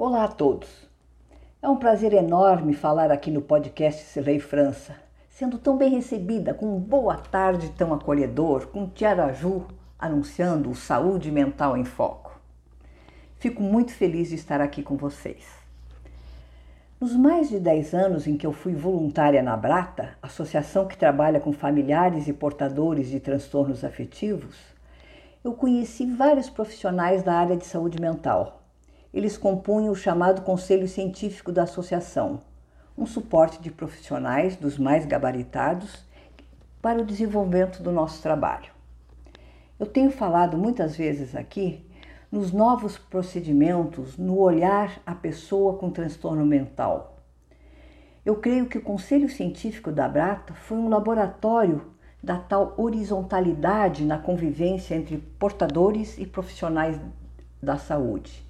Olá a todos. É um prazer enorme falar aqui no podcast Celei França, sendo tão bem recebida, com um boa tarde tão acolhedor, com Tiaraju anunciando o Saúde Mental em Foco. Fico muito feliz de estar aqui com vocês. Nos mais de 10 anos em que eu fui voluntária na Brata, associação que trabalha com familiares e portadores de transtornos afetivos, eu conheci vários profissionais da área de saúde mental eles compunham o chamado Conselho Científico da Associação, um suporte de profissionais dos mais gabaritados para o desenvolvimento do nosso trabalho. Eu tenho falado muitas vezes aqui nos novos procedimentos, no olhar à pessoa com transtorno mental. Eu creio que o Conselho Científico da Brata foi um laboratório da tal horizontalidade na convivência entre portadores e profissionais da saúde.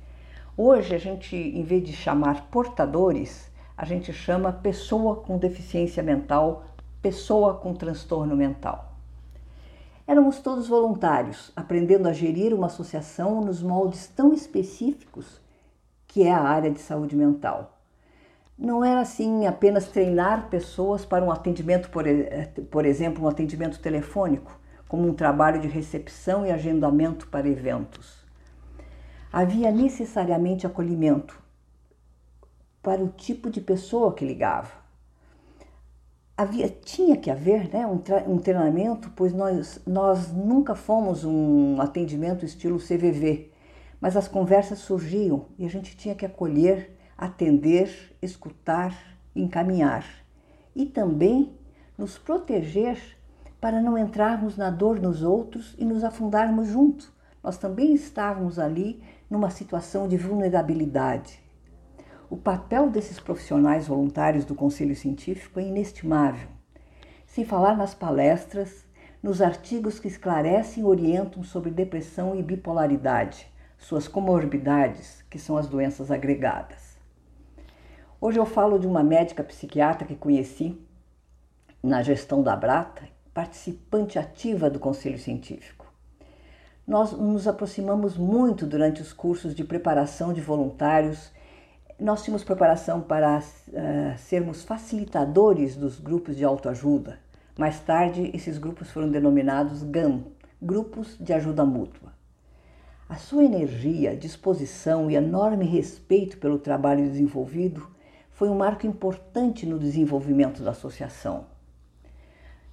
Hoje a gente, em vez de chamar portadores, a gente chama pessoa com deficiência mental, pessoa com transtorno mental. Éramos todos voluntários, aprendendo a gerir uma associação nos moldes tão específicos que é a área de saúde mental. Não era assim apenas treinar pessoas para um atendimento, por, por exemplo, um atendimento telefônico, como um trabalho de recepção e agendamento para eventos havia necessariamente acolhimento para o tipo de pessoa que ligava. Havia, tinha que haver né, um, um treinamento, pois nós, nós nunca fomos um atendimento estilo CVV, mas as conversas surgiam e a gente tinha que acolher, atender, escutar, encaminhar e também nos proteger para não entrarmos na dor nos outros e nos afundarmos junto. Nós também estávamos ali numa situação de vulnerabilidade. O papel desses profissionais voluntários do Conselho Científico é inestimável, sem falar nas palestras, nos artigos que esclarecem e orientam sobre depressão e bipolaridade, suas comorbidades, que são as doenças agregadas. Hoje eu falo de uma médica psiquiatra que conheci na gestão da Brata, participante ativa do Conselho Científico nós nos aproximamos muito durante os cursos de preparação de voluntários. Nós tínhamos preparação para uh, sermos facilitadores dos grupos de autoajuda. Mais tarde, esses grupos foram denominados GAM Grupos de Ajuda Mútua. A sua energia, disposição e enorme respeito pelo trabalho desenvolvido foi um marco importante no desenvolvimento da associação.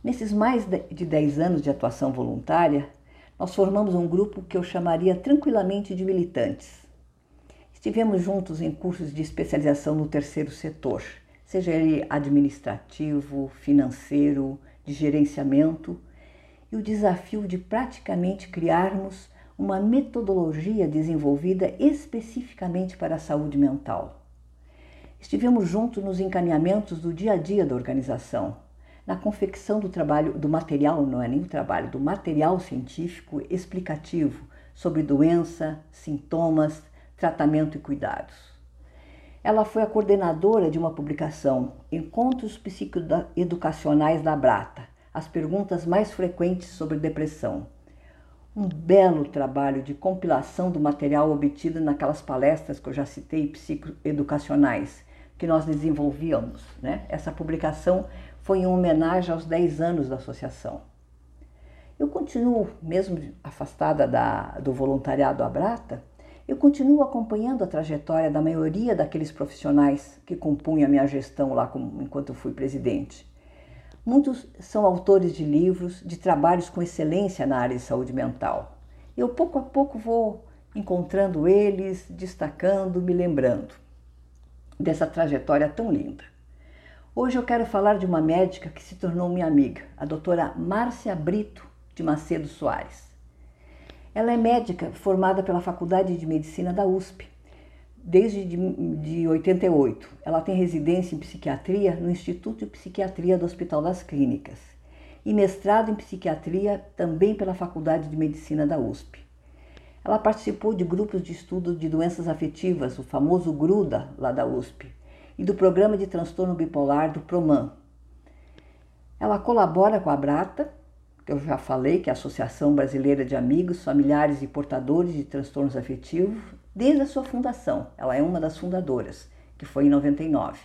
Nesses mais de 10 anos de atuação voluntária, nós formamos um grupo que eu chamaria tranquilamente de militantes. Estivemos juntos em cursos de especialização no terceiro setor, seja ele administrativo, financeiro, de gerenciamento, e o desafio de praticamente criarmos uma metodologia desenvolvida especificamente para a saúde mental. Estivemos juntos nos encaminhamentos do dia a dia da organização, na confecção do trabalho, do material, não é nem o trabalho, do material científico explicativo sobre doença, sintomas, tratamento e cuidados. Ela foi a coordenadora de uma publicação, Encontros Psicoeducacionais da Brata, as perguntas mais frequentes sobre depressão. Um belo trabalho de compilação do material obtido naquelas palestras que eu já citei, psicoeducacionais, que nós desenvolvíamos. Né? Essa publicação foi em homenagem aos 10 anos da associação. Eu continuo, mesmo afastada da, do voluntariado Abrata, eu continuo acompanhando a trajetória da maioria daqueles profissionais que compunham a minha gestão lá como, enquanto fui presidente. Muitos são autores de livros, de trabalhos com excelência na área de saúde mental. Eu pouco a pouco vou encontrando eles, destacando, me lembrando dessa trajetória tão linda. Hoje eu quero falar de uma médica que se tornou minha amiga, a doutora Márcia Brito de Macedo Soares. Ela é médica formada pela Faculdade de Medicina da USP desde de, de 88. Ela tem residência em psiquiatria no Instituto de Psiquiatria do Hospital das Clínicas e mestrado em psiquiatria também pela Faculdade de Medicina da USP. Ela participou de grupos de estudo de doenças afetivas, o famoso GRUDA, lá da USP, e do Programa de Transtorno Bipolar do PROMAN. Ela colabora com a Brata, que eu já falei, que é a Associação Brasileira de Amigos, Familiares e Portadores de Transtornos Afetivos, desde a sua fundação. Ela é uma das fundadoras, que foi em 99.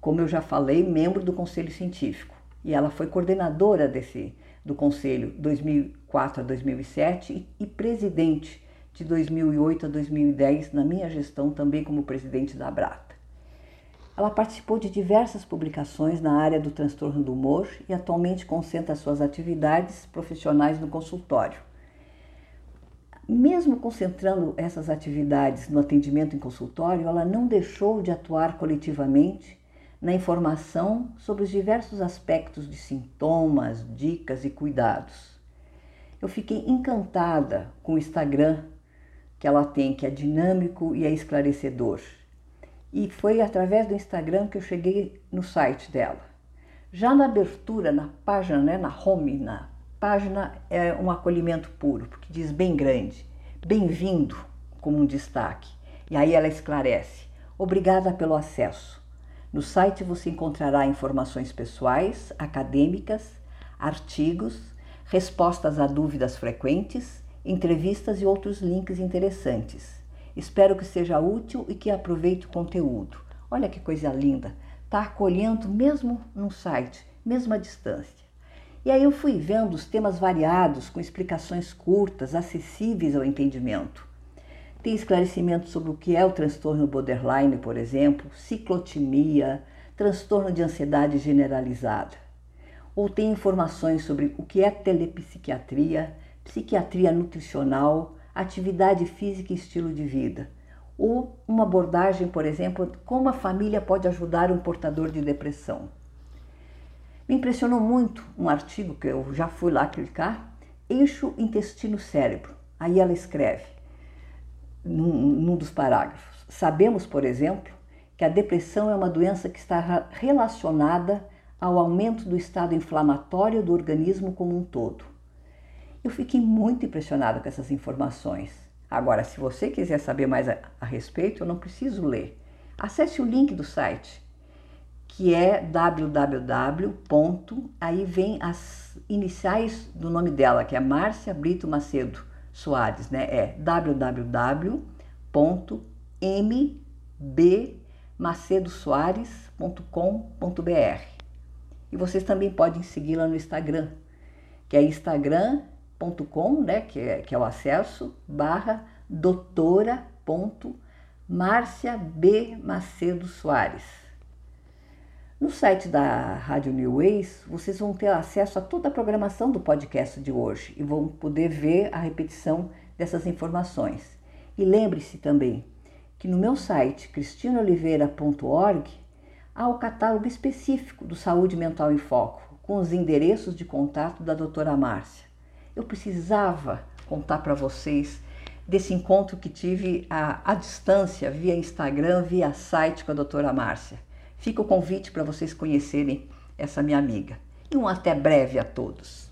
Como eu já falei, membro do Conselho Científico. E ela foi coordenadora desse, do Conselho 2004 a 2007 e, e presidente de 2008 a 2010 na minha gestão também como presidente da Abrata. Ela participou de diversas publicações na área do transtorno do humor e atualmente concentra suas atividades profissionais no consultório. Mesmo concentrando essas atividades no atendimento em consultório, ela não deixou de atuar coletivamente na informação sobre os diversos aspectos de sintomas, dicas e cuidados. Eu fiquei encantada com o Instagram que ela tem, que é dinâmico e é esclarecedor. E foi através do Instagram que eu cheguei no site dela. Já na abertura, na página, né, na home, na página, é um acolhimento puro, porque diz bem grande, bem-vindo, como um destaque. E aí ela esclarece: obrigada pelo acesso. No site você encontrará informações pessoais, acadêmicas, artigos, respostas a dúvidas frequentes entrevistas e outros links interessantes. Espero que seja útil e que aproveite o conteúdo. Olha que coisa linda! Está acolhendo mesmo no site, mesmo à distância. E aí eu fui vendo os temas variados, com explicações curtas, acessíveis ao entendimento. Tem esclarecimento sobre o que é o transtorno borderline, por exemplo, ciclotimia, transtorno de ansiedade generalizada. Ou tem informações sobre o que é telepsiquiatria, psiquiatria nutricional, atividade física e estilo de vida. Ou uma abordagem, por exemplo, como a família pode ajudar um portador de depressão. Me impressionou muito um artigo que eu já fui lá clicar, Eixo Intestino-Cérebro. Aí ela escreve, num, num dos parágrafos, sabemos, por exemplo, que a depressão é uma doença que está relacionada ao aumento do estado inflamatório do organismo como um todo. Eu fiquei muito impressionada com essas informações. Agora, se você quiser saber mais a, a respeito, eu não preciso ler. Acesse o link do site, que é www. Aí vem as iniciais do nome dela, que é Márcia Brito Macedo Soares, né? É www.mbmacedosoares.com.br. E vocês também podem segui-la no Instagram, que é Instagram com, né, que é, que é o acesso, barra doutora ponto Márcia B. Macedo Soares. No site da Rádio New Ways, vocês vão ter acesso a toda a programação do podcast de hoje e vão poder ver a repetição dessas informações. E lembre-se também que no meu site cristinoliveira.org há o catálogo específico do Saúde Mental em Foco, com os endereços de contato da doutora Márcia eu precisava contar para vocês desse encontro que tive à, à distância, via Instagram, via site com a doutora Márcia. Fica o convite para vocês conhecerem essa minha amiga. E um até breve a todos.